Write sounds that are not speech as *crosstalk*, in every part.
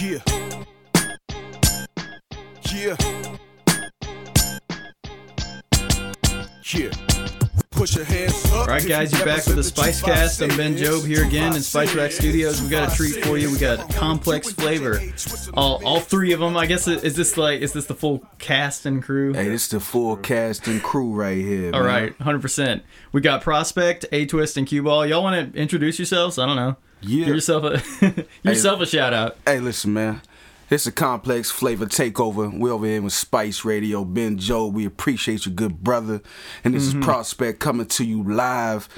Yeah. Yeah. Yeah. Push your hands up. All right, guys, you're back with the Spice Cast. I'm Ben Job here again in Spice Rack Studios. We got a treat for you. We got complex flavor. All, all three of them. I guess uh, is this like is this the full cast and crew? Hey, this the full cast and crew right here. All man. right, hundred percent. We got Prospect, A Twist, and Cue Ball. Y'all want to introduce yourselves? I don't know. Yeah. Give yourself a *laughs* give yourself a shout out. Hey, listen, man. It's a complex flavor takeover. We're over here with Spice Radio, Ben Joe. We appreciate you, good brother. And this Mm-hmm. is Prospect coming to you live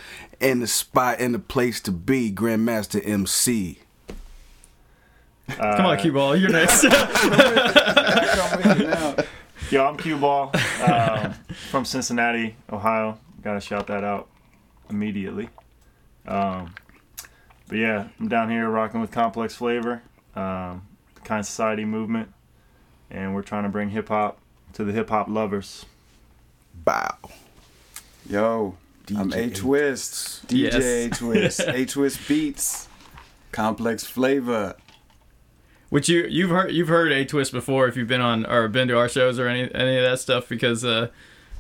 in the spot and the place to be. Grandmaster MC. Come on, Cue Ball, you're next. *laughs* Yo, I'm Cue Ball um, from Cincinnati, Ohio. Gotta shout that out immediately. Um, but yeah, I'm down here rocking with Complex Flavor, um, the Kind Society movement, and we're trying to bring hip hop to the hip hop lovers. Bow. Yo, I'm A Twist. Yes. DJ A Twist, A *laughs* Twist Beats, Complex Flavor. Which you you've heard you've heard A Twist before if you've been on or been to our shows or any any of that stuff because uh,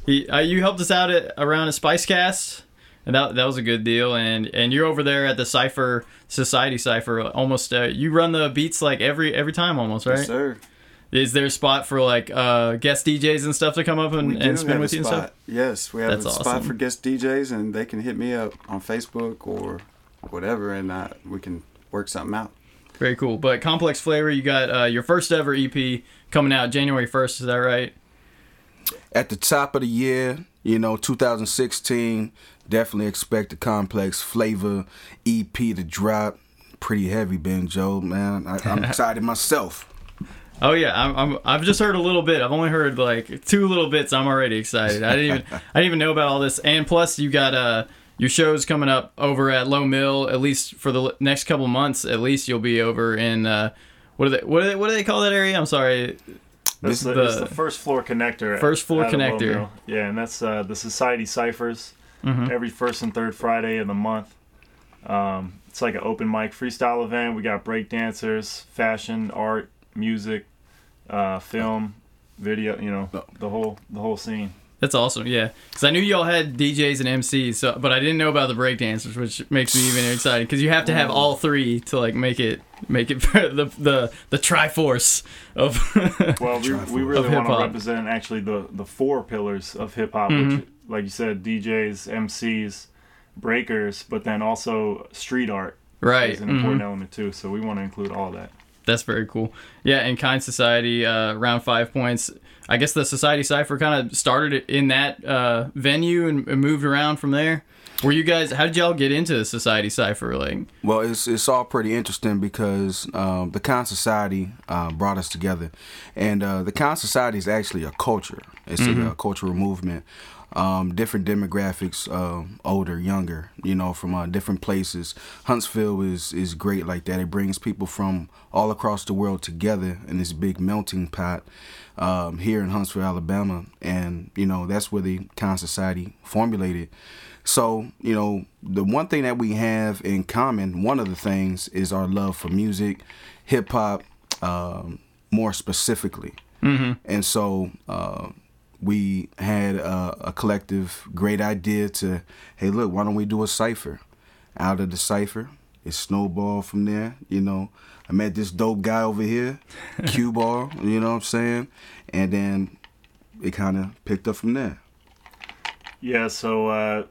he uh, you helped us out at around a Spice Cast and that that was a good deal. And and you're over there at the Cipher Society Cipher almost uh, you run the beats like every every time almost right? Yes, sir. is there a spot for like uh, guest DJs and stuff to come up and, and spin with you and stuff? Yes, we have That's a spot for guest DJs, and they can hit me up on Facebook or whatever, and uh, we can work something out. very cool. But Complex Flavor you got uh, your first ever EP coming out January 1st is that right? At the top of the year, you know, 2016, definitely expect the complex flavor EP to drop. Pretty heavy, Ben Joe, man. I, I'm *laughs* excited myself. Oh yeah, I'm, I'm. I've just heard a little bit. I've only heard like two little bits. I'm already excited. I didn't even. *laughs* I didn't even know about all this. And plus, you got uh your shows coming up over at Lowe Mill. At least for the l- next couple months, at least you'll be over in uh, what do they what do they what do they call that area? I'm sorry. This is the- the first floor connector. First floor out of Low connector. Yeah, and that's uh, the Society Ciphers Mm-hmm. every first and third Friday of the month. Um, it's like an open mic freestyle event. We got break dancers, fashion, art, music, uh, film, video. You know, the whole the whole scene. That's awesome. Yeah, because I knew y'all had DJs and MCs, so but I didn't know about the breakdancers, which makes me even excited because you have to have all three to like make it make it *laughs* the the the triforce of. *laughs* Well, we, we really want to represent actually the the four pillars of hip hop, Mm-hmm. which, like you said, DJs, MCs, breakers, but then also street art right. is an important element too. So we want to include all that. That's very cool. Yeah, and Kind Society, uh, round five points. I guess the Society Cipher kind of started in that uh, venue and, and moved around from there. Were you guys? How did y'all get into the Society Cipher? Like, Well, it's it's all pretty interesting because um, the Kind Society uh, brought us together, and uh, the Kind Society is actually a culture. It's a, uh cultural movement. Um, different demographics, uh, older, younger, you know, from uh, different places. Huntsville is is great like that. It brings people from all across the world together in this big melting pot um, here in Huntsville, Alabama, and you know that's where the Kind Society formulated. So, you know, the one thing that we have in common, one of the things is our love for music, hip hop, um, more specifically. Mm-hmm. And so uh, we had a, a collective great idea to, hey, look, why don't we do a cipher? Out of the cipher, it snowballed from there. You know, I met this dope guy over here, *laughs* Q Ball, you know what I'm saying? And then it kind of picked up from there. Yeah, so uh,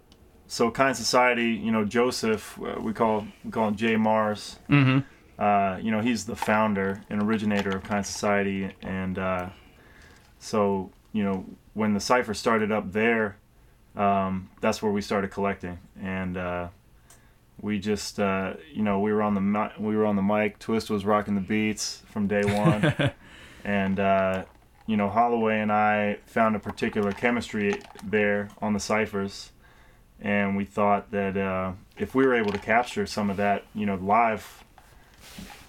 so kind society, you know, Joseph, uh, we call we call him Jay Mars. mm-hmm. Uh, you know, he's the founder and originator of kind society, and uh, so you know, when the cipher started up there, um, that's where we started collecting, and uh, we just uh, you know we were on the we were on the mic. Twist was rocking the beats from day one, *laughs* and uh, you know Holloway and I found a particular chemistry there on the ciphers, and we thought that uh, if we were able to capture some of that, you know, live,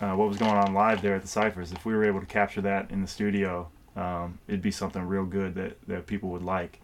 uh, what was going on live there at the ciphers, if we were able to capture that in the studio, um, it'd be something real good that that people would like.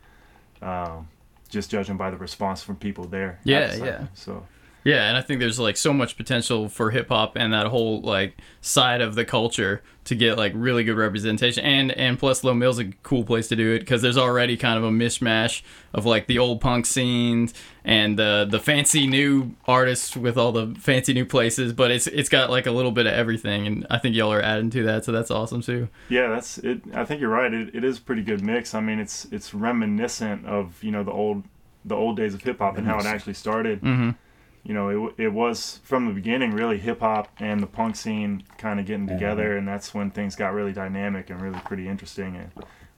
Um, just judging by the response from people there. Yeah, the yeah. So Yeah, and I think there's like so much potential for hip hop and that whole like side of the culture to get like really good representation. And and plus, Lowe Mill's a cool place to do it because there's already kind of a mishmash of like the old punk scenes and the the fancy new artists with all the fancy new places. But it's it's got like a little bit of everything, and I think y'all are adding to that, so that's awesome too. Yeah, that's it. I think you're right. It, it is a pretty good mix. I mean, it's it's reminiscent of you know the old the old days of hip hop and how it actually started. Mm-hmm. You know, it it was from the beginning really hip hop and the punk scene kind of getting together, and that's when things got really dynamic and really pretty interesting. And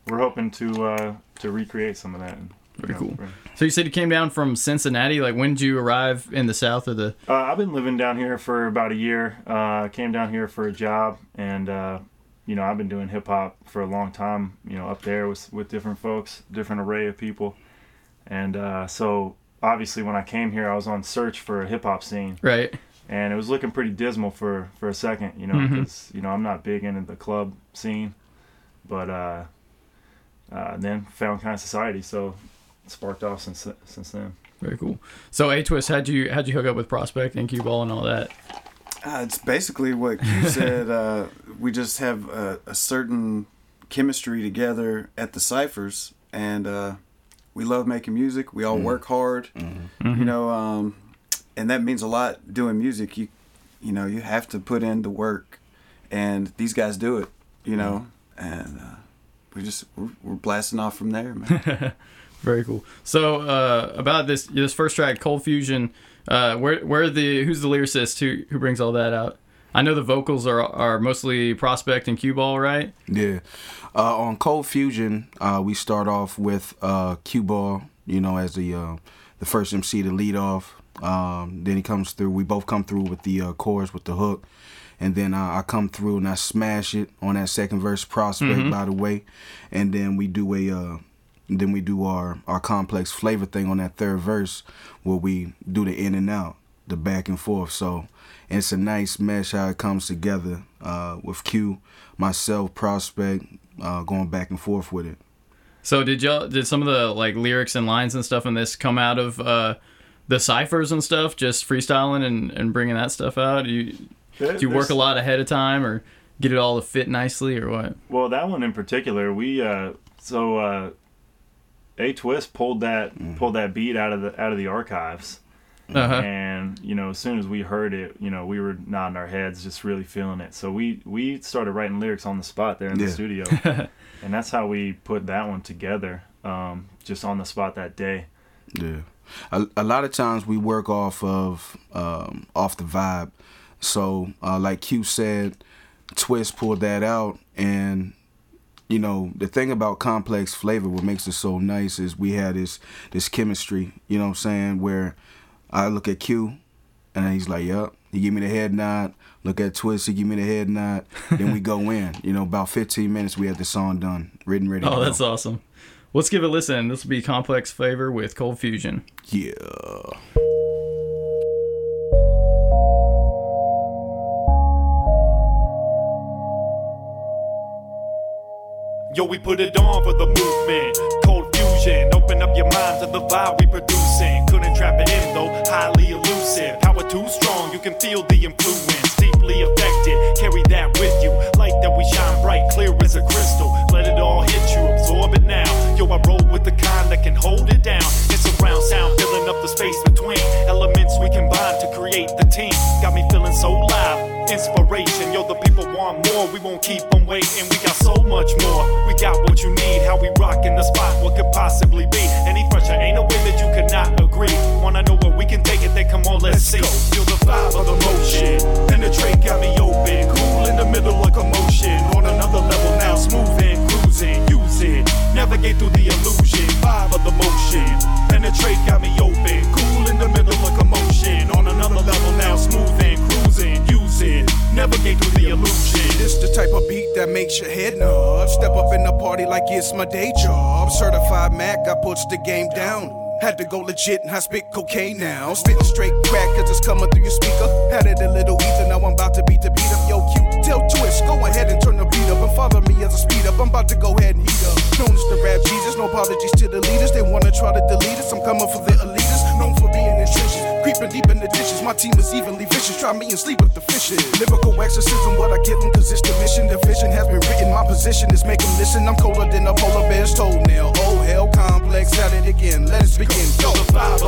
we're hoping to uh, to recreate some of that. And, you Very know, cool. bring- So you said you came down from Cincinnati. Like when did you arrive in the South or the? Uh, I've been living down here for about a year. Uh, came down here for a job, and uh, you know I've been doing hip hop for a long time. You know, up there with with different folks, different array of people, and uh, so obviously when I came here, I was on search for a hip hop scene, Right. and it was looking pretty dismal for for a second. You know, because you know I'm not big into the club scene, but uh, uh, then found Kind of Society, so it sparked off since since then. Very cool. So A Twist, how'd you how'd you hook up with Prospect and Cue Ball and all that? Uh, it's basically what you *laughs* said. Uh, we just have a, a certain chemistry together at the ciphers, and uh, we love making music. We all work hard, you know, um, and that means a lot. Doing music, you you know, you have to put in the work, and these guys do it, you know, and uh, we just we're, we're blasting off from there, man. *laughs* Very cool. So uh, about this this first track, Cold Fusion, uh, where where the who's the lyricist who who brings all that out? I know the vocals are are mostly Prospect and Cue Ball, right? Yeah. Uh, on Cold Fusion, uh, we start off with uh, Q Ball, you know, as the uh, the first MC to lead off. Um, then he comes through. We both come through with the uh, chorus with the hook, and then uh, I come through and I smash it on that second verse. Prospect, by the way, and then we do a. Uh, then we do our, our complex flavor thing on that third verse where we do the in and out, the back and forth. So it's a nice mesh how it comes together uh, with Q, myself, Prospect, uh, going back and forth with it. So did y'all did some of the like lyrics and lines and stuff in this come out of uh, the ciphers and stuff, just freestyling and, and bringing that stuff out? Do you do you work a lot ahead of time or get it all to fit nicely or what? Well, that one in particular, we uh, so uh, a twist pulled that pulled that beat out of the out of the archives, Uh-huh. and you know as soon as we heard it, you know we were nodding our heads, just really feeling it. So we we started writing lyrics on the spot there in the studio, *laughs* and that's how we put that one together, um, just on the spot that day. Yeah, a, a lot of times we work off of um, off the vibe. So, uh, like Q said, Twist pulled that out, and you know the thing about complex flavor, what makes it so nice is we had this this chemistry. You know what I'm saying? Where I look at Q, and he's like, "Yup." He give me the head nod. Look at Twist. He give me the head nod. then we go in. You know, about 15 minutes, we had the song done, written, ready. to Oh, go. that's awesome. Let's give it a listen. This will be Complex Flavor with Cold Fusion. Yeah. Yo, we put it on for the movement. Open up your mind to the vibe we producing. Couldn't trap it in though, highly elusive. Power too strong, you can feel the influence. Deeply affected, carry that with you. Light that we shine bright, clear as a crystal. Let it all hit you, absorb it now. Yo, I roll with the kind that can hold it down. It's around sound, filling up the space between elements we combine to create the team. Got me feeling so live. Inspiration, yo, the people want more. We won't keep them waiting. We got so much more. We got what you need. How we rockin' the spot? What could possibly be? Any pressure? Ain't no makes your head nod. Step up in the party like it's my day job. Certified Mac, I puts the game down. Had to go legit and I spit cocaine now. Spitting straight crack cause it's coming through your speaker. Had it a little ether, now I'm about to beat the beat up. Yo, cute, tell twist, go ahead and turn the beat up and follow me as I speed up. I'm about to go ahead and heat up. Known as the rap Jesus, no apologies to the leaders. They wanna try to delete us. I'm coming for the elitists, Creeping deep in the dishes. My team is evenly vicious. Try me and sleep with the fishes. Lyrical exorcism, what I give them, cause it's the mission. The vision has been written. My position is make them listen. I'm colder than a polar bear's toenail. Oh, hell complex. At it again. Let us begin. Go. the vibe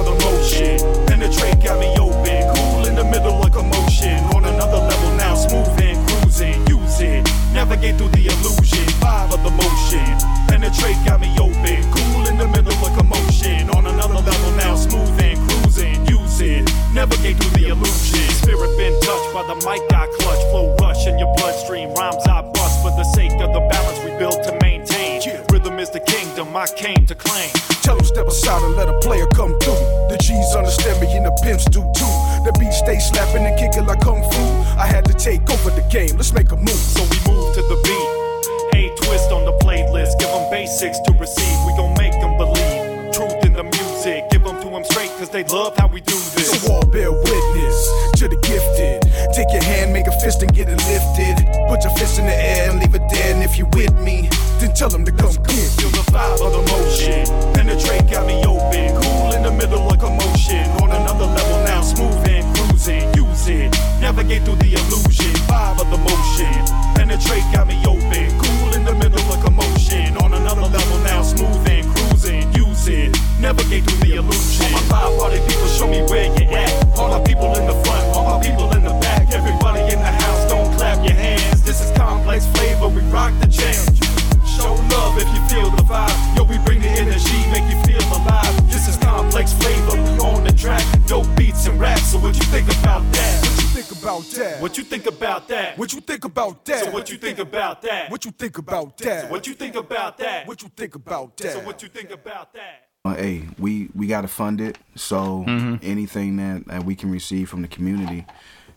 think about that? What you think about that? What you think about that? So what you think about that? Uh, hey, we we got to fund it. So Mm-hmm. anything that, that we can receive from the community,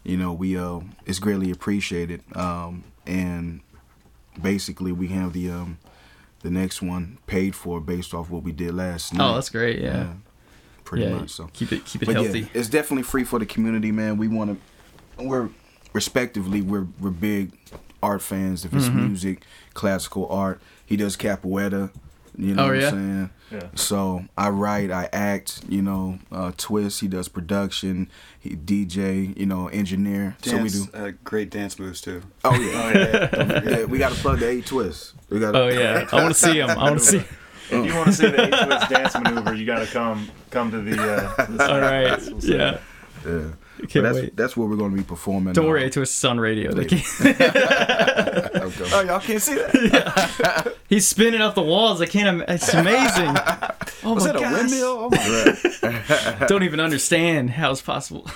you know, we uh, it's greatly appreciated. Um, and basically, we have the um, the next one paid for based off what we did last night. Oh, that's great. Yeah. pretty yeah. much. So keep it keep it but healthy. yeah, it's definitely free for the community, man. We want to, we're respectively, we're we're big art fans. If it's Mm-hmm. music, classical art, he does capoeira. You know Oh, what yeah? I'm saying? Yeah. So I write, I act. You know, uh, twist. He does production. He DJ. You know, engineer. Dance, So we do. Uh, great dance moves too. Oh yeah, *laughs* oh, yeah. *laughs* We got to plug the A twist. We got. Oh yeah, I want to see him. I want to see. *laughs* If you want to see the eight twist dance maneuver, you got to come come to the. Uh, the All right. We'll see. Yeah. Yeah. Can't that's wait. that's what we're going to be performing. Don't uh, worry, to is on radio. They can't. *laughs* Oh, y'all can't see that. *laughs* He's spinning up the walls. I can't. It's amazing. *laughs* Oh Was my that a windmill? Oh my Don't even understand how it's possible.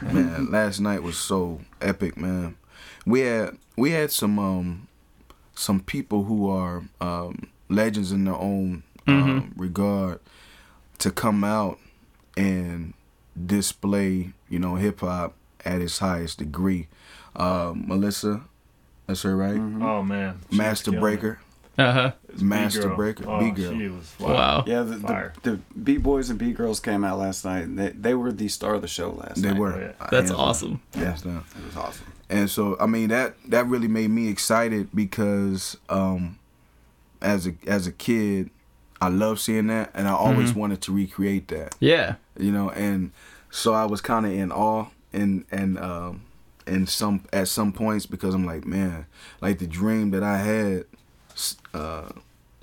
man, last night was so epic, man. We had we had some um some people who are um legends in their own um, regard to come out and display, you know, hip hop at its highest degree. Uh, Melissa, that's her right? Oh man. she Master Breaker, Uh huh. it. It was Master B-girl. Breaker, Oh, B-girl. Wow. Yeah, the, the, the B boys and B girls came out last night. And they, they were the star of the show last They night. They were. Oh, yeah. That's Hands down. awesome. Hands down. It was awesome. and so I mean that that really made me excited because um as a as a kid I love seeing that and I always wanted to recreate that Yeah. you know and so I was kind of in awe and and um and some at some points because I'm like man like the dream that I had uh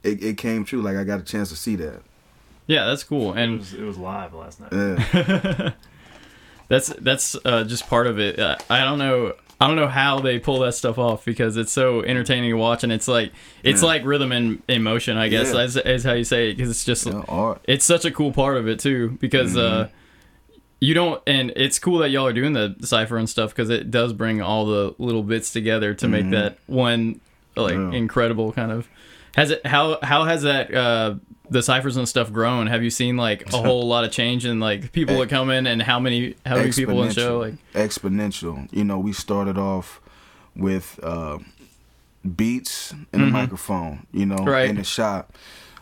it, it came true like I got a chance to see that Yeah, that's cool. It And was it was live last night. yeah *laughs* that's that's uh, just part of it. Uh, I don't know. I don't know how they pull that stuff off because it's so entertaining to watch, and it's like it's Yeah. like rhythm and emotion. I guess Yeah. is, is how you say it because it's just you know, art it's such a cool part of it too because Mm-hmm. uh you don't and it's cool that y'all are doing the cipher and stuff because it does bring all the little bits together to make that one like Mm-hmm. Yeah. incredible kind of has it how how has that uh the ciphers and stuff grown have you seen like a whole lot of change in like people that come in and how many how many people in show like exponential. You know, we started off with uh, beats and a microphone, you know, Mm-hmm. Right. in the shop.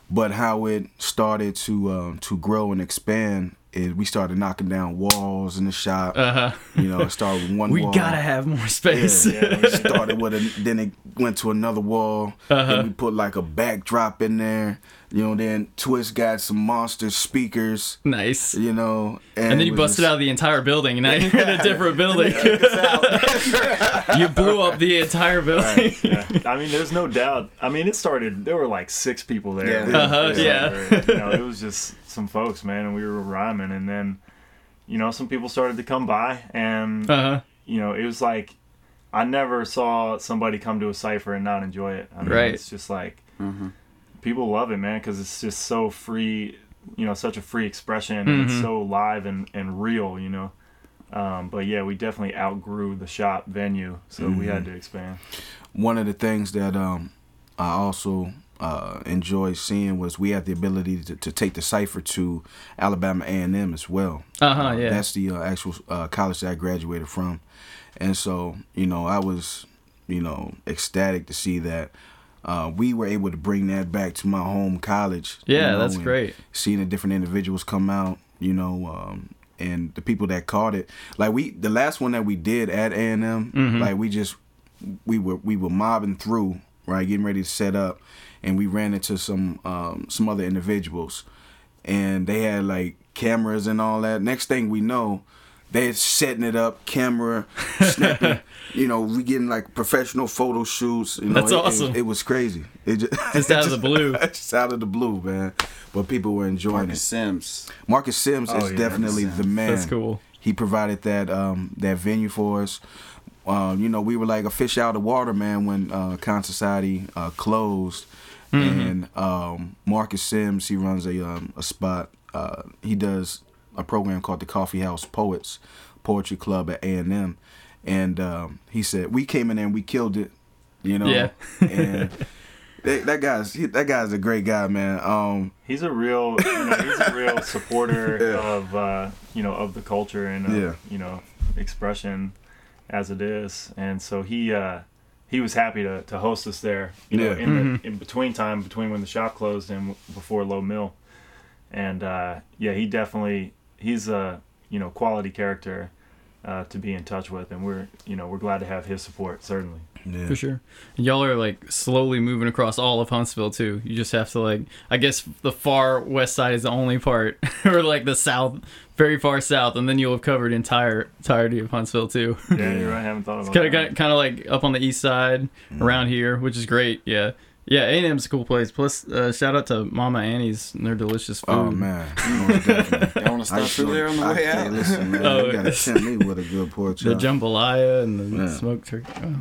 But how it started to um, to grow and expand is we started knocking down walls in the shop. uh-huh you know, it started with one *laughs* we wall. gotta have more space Yeah, it started with a, *laughs* then it went to another wall. Uh-huh. Then we put like a backdrop in there. You know, then Twist got some monster speakers. Nice. You know, And then you was busted just- out the entire building, and now you're in a different *laughs* building. *laughs* you blew up the entire building. yeah. I mean, there's no doubt. I mean, it started. There were like six people there. Yeah. Uh-huh, It yeah. like, you know, it was just some folks, man, and we were rhyming, and then, you know, some people started to come by, and Uh-huh. you know, it was like I never saw somebody come to a cipher and not enjoy it. I mean, Right. It's just like people love it, man, because it's just so free. You know, such a free expression, and Mm-hmm. it's so live and and real. You know. Um, but yeah, we definitely outgrew the shop venue, so we had to expand. one of the things that um, I also uh, enjoyed seeing was we had the ability to, to take the cipher to Alabama A and M as well. Uh-huh, yeah. That's the uh, actual uh, college that I graduated from, and so you know I was you know ecstatic to see that. Uh, we were able to bring that back to my home college. you Yeah, know, that's great. Seeing the different individuals come out, you know, um, and the people that caught it. Like we, the last one that we did at A and M, Mm-hmm. like we just we were we were mobbing through, right, getting ready to set up, and we ran into some um, some other individuals, and they had like cameras and all that. Next thing we know, they're setting it up, camera, *laughs* snapping. you know, we getting like professional photo shoots. You know, That's it- it- awesome. It, was crazy. It just, Just out of the blue. *laughs* just out of the blue, man. But people were enjoying Marcus it. Sims. Marcus Sims Oh, is yeah, definitely Marcus the man. That's cool. He provided that um, that venue for us. Um, you know, we were like a fish out of water, man, when uh, Kind Society uh, closed. Mm-hmm. And um, Marcus Sims, he runs a um, a spot. Uh, he does a program called the Coffee House Poets Poetry Club at A and M. And um, he said we came in there and we killed it. You know, Yeah. and *laughs* that, that guy's that guy's a great guy, man. Um, He's a real, you know, he's a real *laughs* supporter Yeah. of, uh, you know, of the culture and, of, Yeah. you know, expression as it is. And so he, uh, he was happy to, to host us there, you know, Yeah. in the in between time between when the shop closed and before Lowe Mill. And uh, yeah, he definitely he's a you know quality character uh, to be in touch with, and we're you know we're glad to have his support certainly. yeah. For sure. And y'all are like slowly moving across all of Huntsville too. You just have to like I guess the far west side is the only part *laughs* or like the south very far south and then you'll have covered entire entirety of Huntsville too. Yeah, you're right. I haven't thought *laughs* about kind that. of kind of like up on the east side around here, which is great. Yeah. Yeah, A&M's a cool place. Plus, uh, shout out to Mama Annie's and their delicious food. Oh man, I *laughs* definitely. Y'all want to stop I through *laughs* there on the I way can't out? Listen, man, *laughs* Oh, you gotta tempt me with a good pork The chop. jambalaya and the Yeah. smoked turkey. Oh,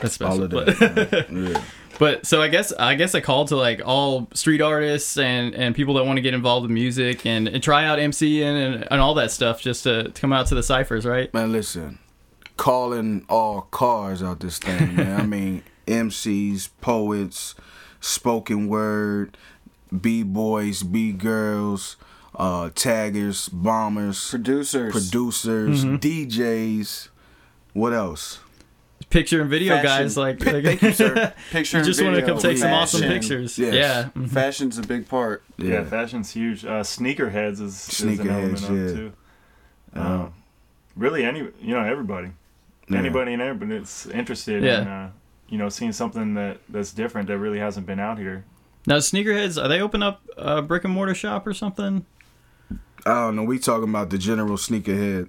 that's all special. of But, that. man. yeah. but so I guess I guess I call to like all street artists and, and people that want to get involved with music and, and try out MC and, and, and all that stuff just to, to come out to the ciphers, right? Man, listen, calling all cars out this thing, man. I mean, MCs, poets, spoken word, b boys, b girls, uh, taggers, bombers, Producers. producers, DJs. What else? Picture and video Fashion. guys like, like Thank you, sir. *laughs* Picture you just want to come take some awesome pictures. Yes. Yeah. mhm. *laughs* Fashion's a big part. Yeah, fashion's huge. Uh, sneakerheads is, is an element Sneakerheads, of yeah. it too. Um, really, any you know everybody, Yeah. anybody and everybody that's interested Yeah. in uh, you know seeing something that that's different that really hasn't been out here. Now sneakerheads, are they open up a brick and mortar shop or something? I don't know. We talking about the general sneakerhead.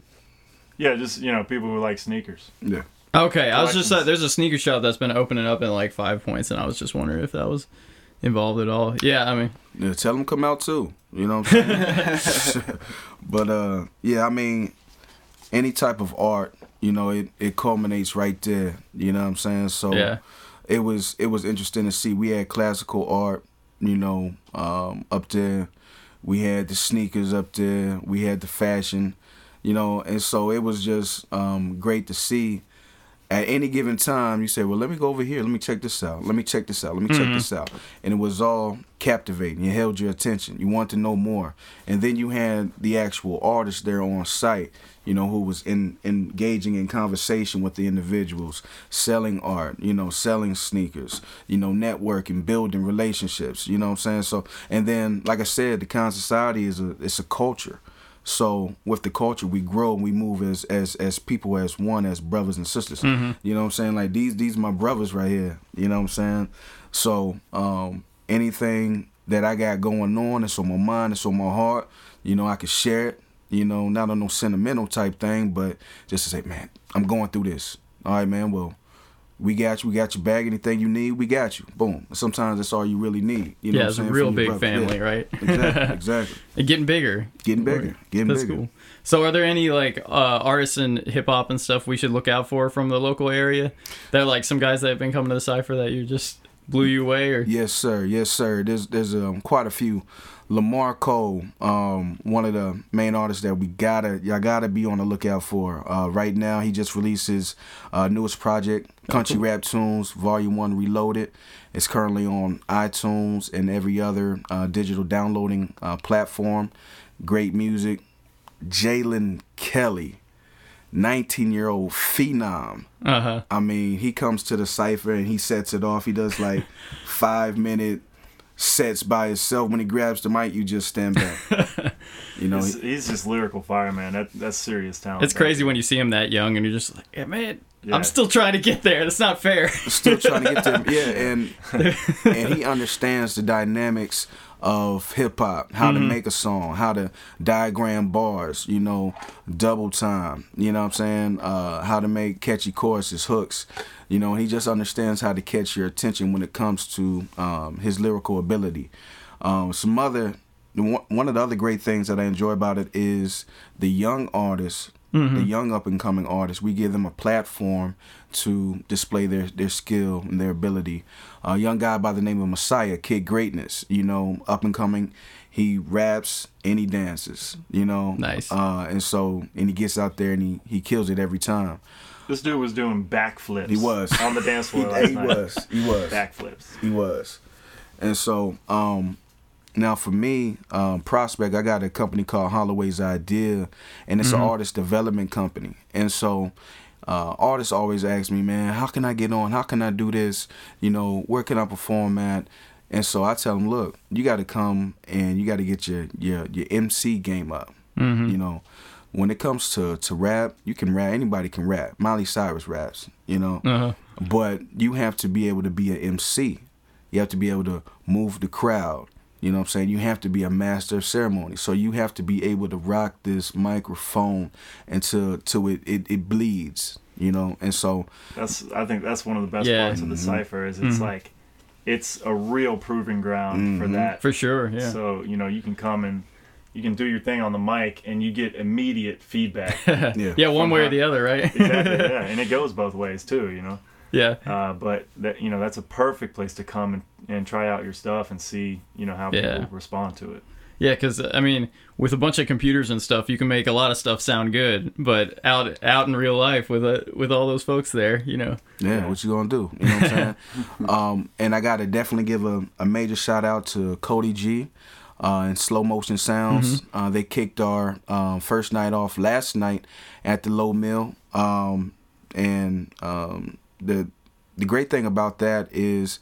Yeah, just you know people who like sneakers. Yeah. Okay, I was just uh, there's a sneaker shop that's been opening up in like Five Points, and I was just wondering if that was involved at all. Yeah, I mean, Yeah, tell them come out too. You know what I'm saying? *laughs* *laughs* but uh, yeah, I mean, any type of art, you know, it, it culminates right there. You know what I'm saying? So Yeah. it was it was interesting to see. We had classical art, you know, um, up there. We had the sneakers up there. We had the fashion, you know, and so it was just um, great to see. At any given time, you say, "Well, let me go over here. Let me check this out. Let me check this out. Let me check mm-hmm. this out." And it was all captivating. It held your attention. You want to know more. And then you had the actual artist there on site, you know, who was in engaging in conversation with the individuals, selling art, you know, selling sneakers, you know, networking, building relationships. You know what I'm saying? So, and then, like I said, the Kind Society is a it's a culture. So with the culture, we grow and we move as as as people, as one, as brothers and sisters. You know what I'm saying? Like these these my brothers right here. You know what I'm saying? So um, anything that I got going on. It's on my mind. It's on my heart. You know, I can share it. You know, not on no sentimental type thing, but just to say, man, I'm going through this. All right, man. Well, we got you. We got your bag. Anything you need, we got you. Boom. Sometimes that's all you really need. You know yeah, it's a real big brother. family, Yeah. right? Exactly. *laughs* Exactly. And getting bigger. Getting bigger. Getting That's bigger. cool. So, are there any like uh, artists and hip hop and stuff we should look out for from the local area? That are like some guys that have been coming to the cipher that you just blew you away, or Yes, sir. Yes, sir. There's there's um, quite a few. Lamar Cole, um, one of the main artists that we gotta y'all gotta be on the lookout for. Uh, right now, he just released his uh, newest project, Country Rap Tunes Volume One Reloaded. It's currently on iTunes and every other uh, digital downloading uh, platform. Great music. Jalen Kelly, 19 year old phenom. uh huh. I mean, he comes to the cipher and he sets it off. He does like *laughs* five minute sets by himself. When he grabs the mic, you just stand back. *laughs* You know, He's, he's just lyrical fire, man. That that's serious talent. It's crazy when you see him that young and you're just like, yeah, man, Yeah. I'm still trying to get there. That's not fair. still trying to get to. *laughs* Yeah, and and he understands the dynamics of hip hop, how to make a song, how to diagram bars, you know, double time, you know what I'm saying? Uh, how to make catchy choruses, hooks. You know, he just understands how to catch your attention when it comes to um, his lyrical ability. Um, some other one of the other great things that I enjoy about it is the young artists, the young up and coming artists. We give them a platform to display their their skill and their ability. A young guy by the name of Messiah, Kid Greatness, you know, up and coming. He raps and he dances, you know. Nice. Uh, and so and he gets out there and he he kills it every time. This dude was doing backflips. He was. on the dance *laughs* He, floor last he night. was. He was. backflips. He was. And so, um, now for me, um, Prospect, I got a company called Holloway's Idea, and it's an artist development company. And so, uh, artists always ask me, man, how can I get on? How can I do this? You know, where can I perform at? And so I tell them, look, you got to come and you got to get your your your MC game up. You know, when it comes to to rap, you can rap. Anybody can rap. Miley Cyrus raps. You know, Uh-huh. but you have to be able to be an MC. You have to be able to move the crowd. You know what I'm saying? You have to be a master of ceremony. So you have to be able to rock this microphone until till it, it, it bleeds. You know, and so That's I think that's one of the best Yeah. parts of the cipher is it's like it's a real proving ground Mm-hmm. for that. For sure, yeah. So you know you can come and you can do your thing on the mic and you get immediate feedback. *laughs* yeah, yeah, one way or the other, right? exactly. Yeah, *laughs* and it goes both ways too. You know. Yeah. Uh, but that you know that's a perfect place to come and, and try out your stuff and see you know how Yeah. people respond to it. Yeah, because I mean, with a bunch of computers and stuff, you can make a lot of stuff sound good. But out out in real life, with a, with all those folks there, you know, Yeah, what you gonna do? You know what I'm saying? *laughs* um, and I gotta definitely give a, a major shout out to Cody G uh, and Slow Motion Sounds. Uh, they kicked our um, first night off last night at the Lowe Mill, um, and um, the the great thing about that is.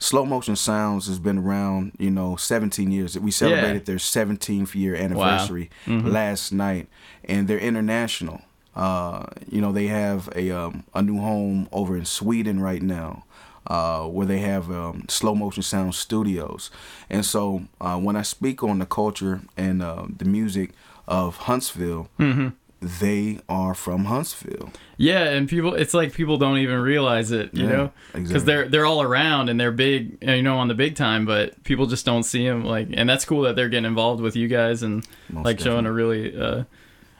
Slow Motion Sounds has been around, you know, 17 years. We celebrated their 17th year anniversary last night, and they're international. Uh, you know, they have a um, a new home over in Sweden right now, uh, where they have um, slow motion sound studios. And so, uh, when I speak on the culture and uh, the music of Huntsville, they are from Huntsville. yeah, and people, it's like people don't even realize it, you Yeah, know, because exactly. they're they're all around and they're big, you know, on the big time, but people just don't see them. Like, and that's cool that they're getting involved with you guys and Most like showing a really. Uh,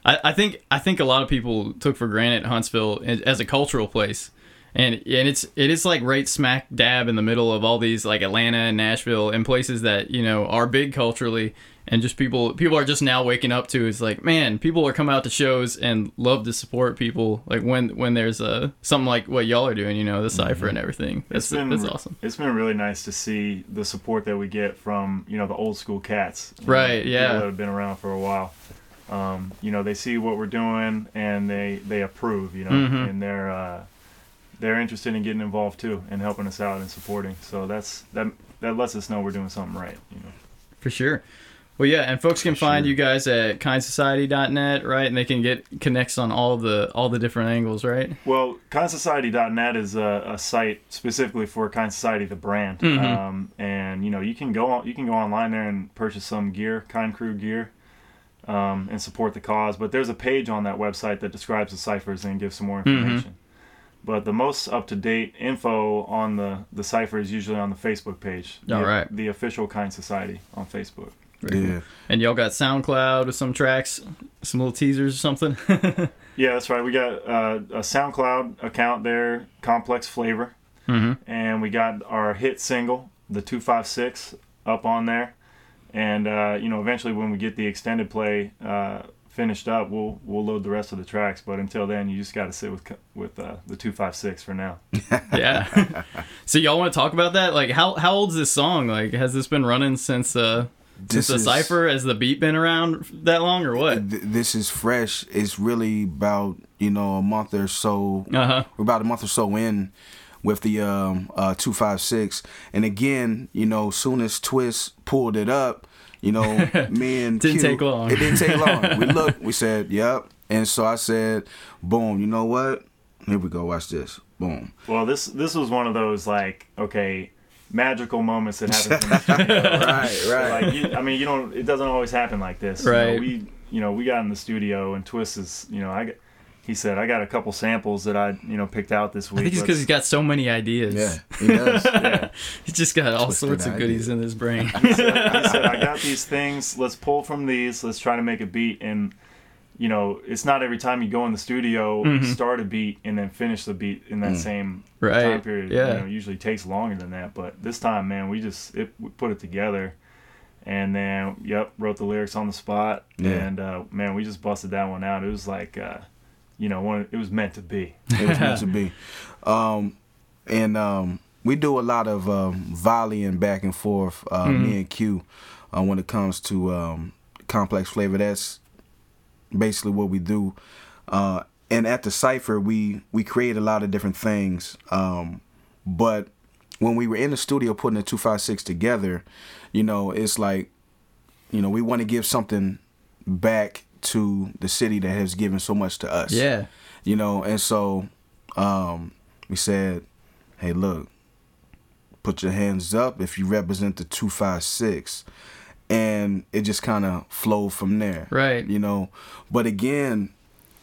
I, I think I think a lot of people took for granted Huntsville as as a cultural place, and and it's it is like right smack dab in the middle of all these like Atlanta and Nashville and places that you know are big culturally, and just people people are just now waking up to is like man people are coming out to shows and love to support people like when when there's uh something like what y'all are doing you know the cipher and everything that's It's been that's awesome It's been really nice to see the support that we get from you know the old school cats. you know, Right, yeah. that have been around for a while. Um, you know, they see what we're doing and they they approve. You know, Mhm. and they're uh, they're interested in getting involved too and helping us out and supporting. So that's that that lets us know we're doing something right. You know. for sure. Well, yeah, and folks can find you guys at kindsociety.net, right? And they can get connects on all the all the different angles, right? Well, kindsociety.net is a, a site specifically for Kind Society, the brand, Mm-hmm. um, and you know you can go on, you can go online there and purchase some gear, Kind Crew gear, um, and support the cause. But there's a page on that website that describes the ciphers and gives some more Mm-hmm. information. But the most up to date info on the the cipher is usually on the Facebook page. All the, right. the official Kind Society on Facebook. Yeah. And y'all got SoundCloud with some tracks, some little teasers or something. *laughs* Yeah, that's right. We got uh, a SoundCloud account there, Complex Flavor, Mhm. and we got our hit single, the two five six, up on there. And uh, you know, eventually, when we get the extended play uh, finished up, we'll we'll load the rest of the tracks. But until then, you just got to sit with with uh, the two five six for now. *laughs* *laughs* yeah. so y'all want to talk about that? Like, how how old is this song? Like, has this been running since uh since This the is- cipher? Has the beat been around that long or what? Th- this is fresh. It's really about you know a month or so. Uh huh. We're about a month or so in with the um, uh, two five six, and again, you know, soon as Twist pulled it up, you know, *laughs* me and Didn't Q- take long. It didn't take long. we *laughs* looked. We said, "Yep," and so I said, "Boom." You know what? Here we go. Watch this. Boom. Well, this this was one of those like okay, magical moments that happens *laughs* in the studio. Right. Right. like you, I mean, you don't. It doesn't always happen like this. You know, Right. we, you know, we got in the studio and Twist is, you know, I, got- he said I got a couple samples that I, you know, picked out this I week. think it's because he's Let's- got so many ideas. yeah. He does. *laughs* yeah. He's just got all Twisted sorts of goodies ideas. in his brain. he said, he said I got these things. Let's pull from these. Let's try to make a beat. And you know, it's not every time you go in the studio, Mm-hmm. start a beat and then finish the beat in that same Right, time period. yeah. You know, usually takes longer than that. But this time, man, we just it, we put it together. And then, yep, wrote the lyrics on the spot, Yeah. and uh, man, we just busted that one out. It was like, uh, you know, one. It was meant to be. it was meant to be. *laughs* Um, and um, we do a lot of um, volleying back and forth, uh, me and Q, uh, when it comes to um, complex flavor. That's basically what we do. Uh, and at the cipher, we we create a lot of different things. Um, but when we were in the studio putting the two five six together, you know, it's like, you know, we want to give something back to the city that has given so much to us yeah. you know and so um we said hey look put your hands up if you represent the 256 and it just kind of flowed from there Right. you know? But again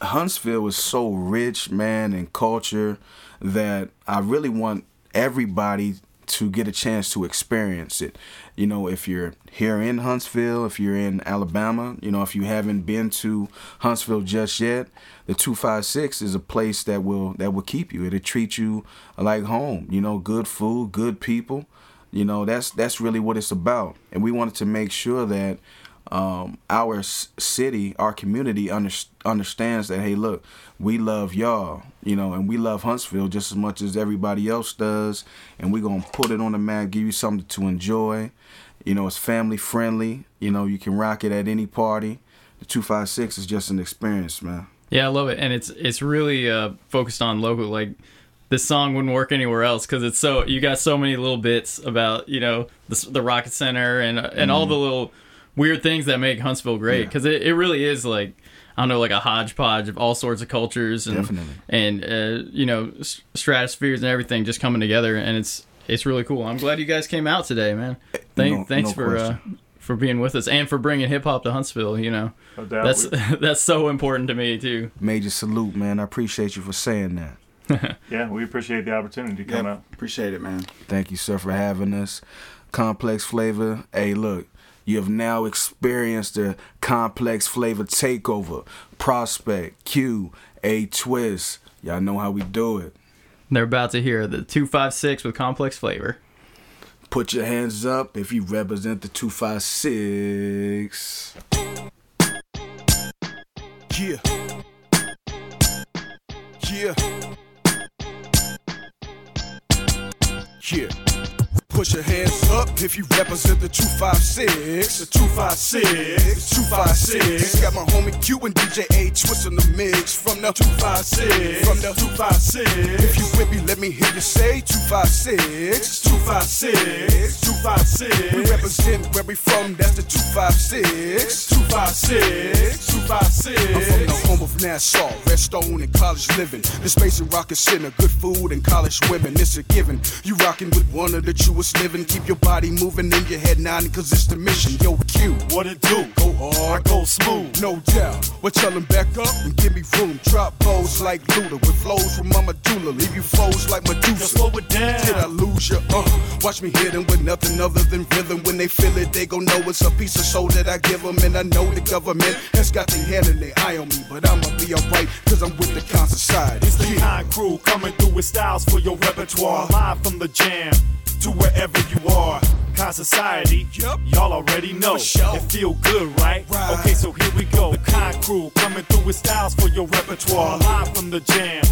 huntsville is so rich man in culture that i really want everybody to get a chance to experience it. You know if you're here in huntsville if you're in alabama you know if you haven't been to huntsville just yet the 256 is a place that will that will keep you. It'll treat you like home you know good food good people you know that's that's really what it's about and we wanted to make sure that um, our s- city, our community under, understands that hey, look, we love y'all, you know, and we love Huntsville just as much as everybody else does, and we're gonna put it on the map, give you something to enjoy. You know, it's family friendly. You know, you can rock it at any party. The two five six is just an experience, man. Yeah, I love it, and it's it's really uh, focused on local. Like this song wouldn't work anywhere else because it's so you got so many little bits about you know the, the Rocket Center and and all the little weird things that make Huntsville great Yeah. because it, it really is like I don't know like a hodgepodge of all sorts of cultures and Definitely. and uh, you know stratospheres and everything just coming together and it's it's really cool. I'm glad you guys came out today, man. Thank, No- thanks no for uh, for being with us and for bringing hip hop to Huntsville. You know No that's *laughs* that's so important to me too. Major salute, man. I appreciate you for saying that. *laughs* yeah, we appreciate the opportunity to come Yep, out. appreciate it, man. Thank you, sir, for having us. Complex flavor. Hey, look, you have now experienced the complex flavor takeover. Prospect, Q, A Twist. Y'all know how we do it. They're about to hear the 256 with complex flavor. Put your hands up if you represent the 256. Yeah. Yeah. Yeah. Put your hands up if you represent the 256. The 256. The 256. Got my homie Q and DJ A twisting the mix from the 256. From the 256. If you with me, let me hear you say 256. 256, 256. We represent where we from, that's the 256. 256, 256. I'm from the home of NASA, Redstone and college living. The space and rocket center, good food and college women, it's a given. You rockin' with one of the truest living. Keep your body moving and your head nodding, cause it's the mission. Yo, Q. What it do? Go hard, I go smooth. no doubt. But tell him back up and give me room. Drop bows like Luda with flows from Mama Dula. Leave you foes like Medusa. Just slow it down. Did I lose you? Watch me hit 'em with nothing other than rhythm. When they feel it, they gon' know it's a piece of soul that I give 'em. And I know the government has got their hand in their eye on me. But I'ma be alright, cause I'm with the Kind Society. It's the Yeah. crew coming through with styles for your repertoire. Live from the jam to wherever you are. Kind Society, Yup. y'all already know. Sure. It feel good, right? Right. Okay, so here we go. The Kind crew coming through with styles for your repertoire. Uh-huh. Live from the jam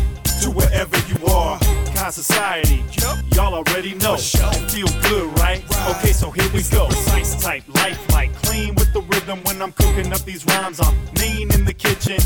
to wherever you are. Kind Society, Yup. y'all already know. Sure. It feel good, right? Right. Okay, so here we go. Precise type, lifelike, clean with the rhythm when I'm cooking up these rhymes. I'm mean in the kitchen,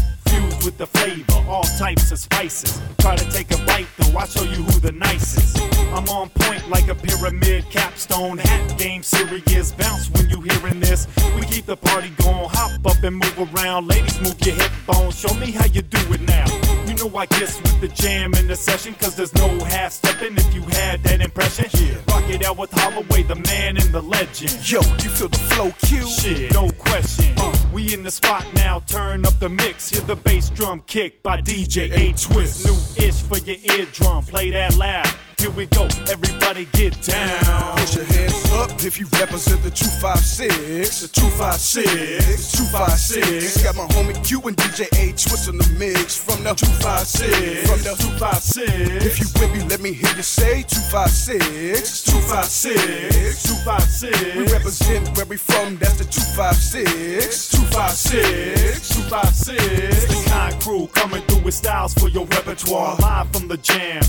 with the flavor, all types of spices. Try to take a bite though, I'll show you who the nicest. I'm on point like a pyramid capstone. Hat game serious, bounce when you hearing this. We keep the party going, hop up and move around. Ladies, move your hip bones, show me how you do it now. I guess with the jam in the session, cause there's no half stepping if you had that impression. Yeah. Rock it out with Holloway, the man and the legend. Yo, you feel the flow, Q? Shit, no question. Uh. We in the spot now, turn up the mix. Hear the bass drum kick by DJ A Twist. New ish for your eardrum, play that loud. Here we go, everybody get down. Put your hands up if you represent the 256. The 256, the 256. Got my homie Q and DJ A Twist in the mix from the 256. From the 256. If you with me, let me hear you say 256. 256, 256. We represent where we from, that's the 256. 256, 256. The Kind crew coming through with styles for your repertoire. Live from the jam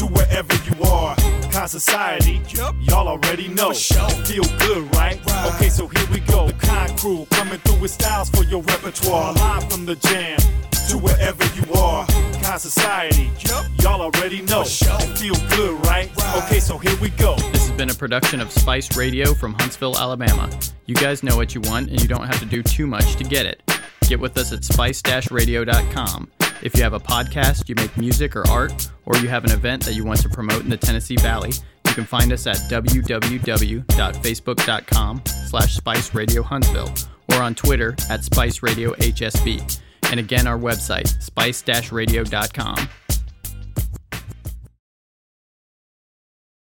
to wherever you are. Kind Society, Yup. y'all already know. For sure. Feel good, right? Right. Okay, so here we go. The Kind crew coming through with styles for your repertoire. Uh-huh. Live from the jam to wherever you are. Kind Society, Yup. y'all already know. For sure. Feel good, right? Right. Okay, so here we go. This has been a production of Spice Radio from Huntsville, Alabama. You guys know what you want, and you don't have to do too much to get it. Get with us at spice-radio.com. If you have a podcast, you make music or art, or you have an event that you want to promote in the Tennessee Valley, you can find us at www.facebook.com slash Spice Radio Huntsville or on Twitter at Spice Radio HSV. And again, our website, spice-radio.com.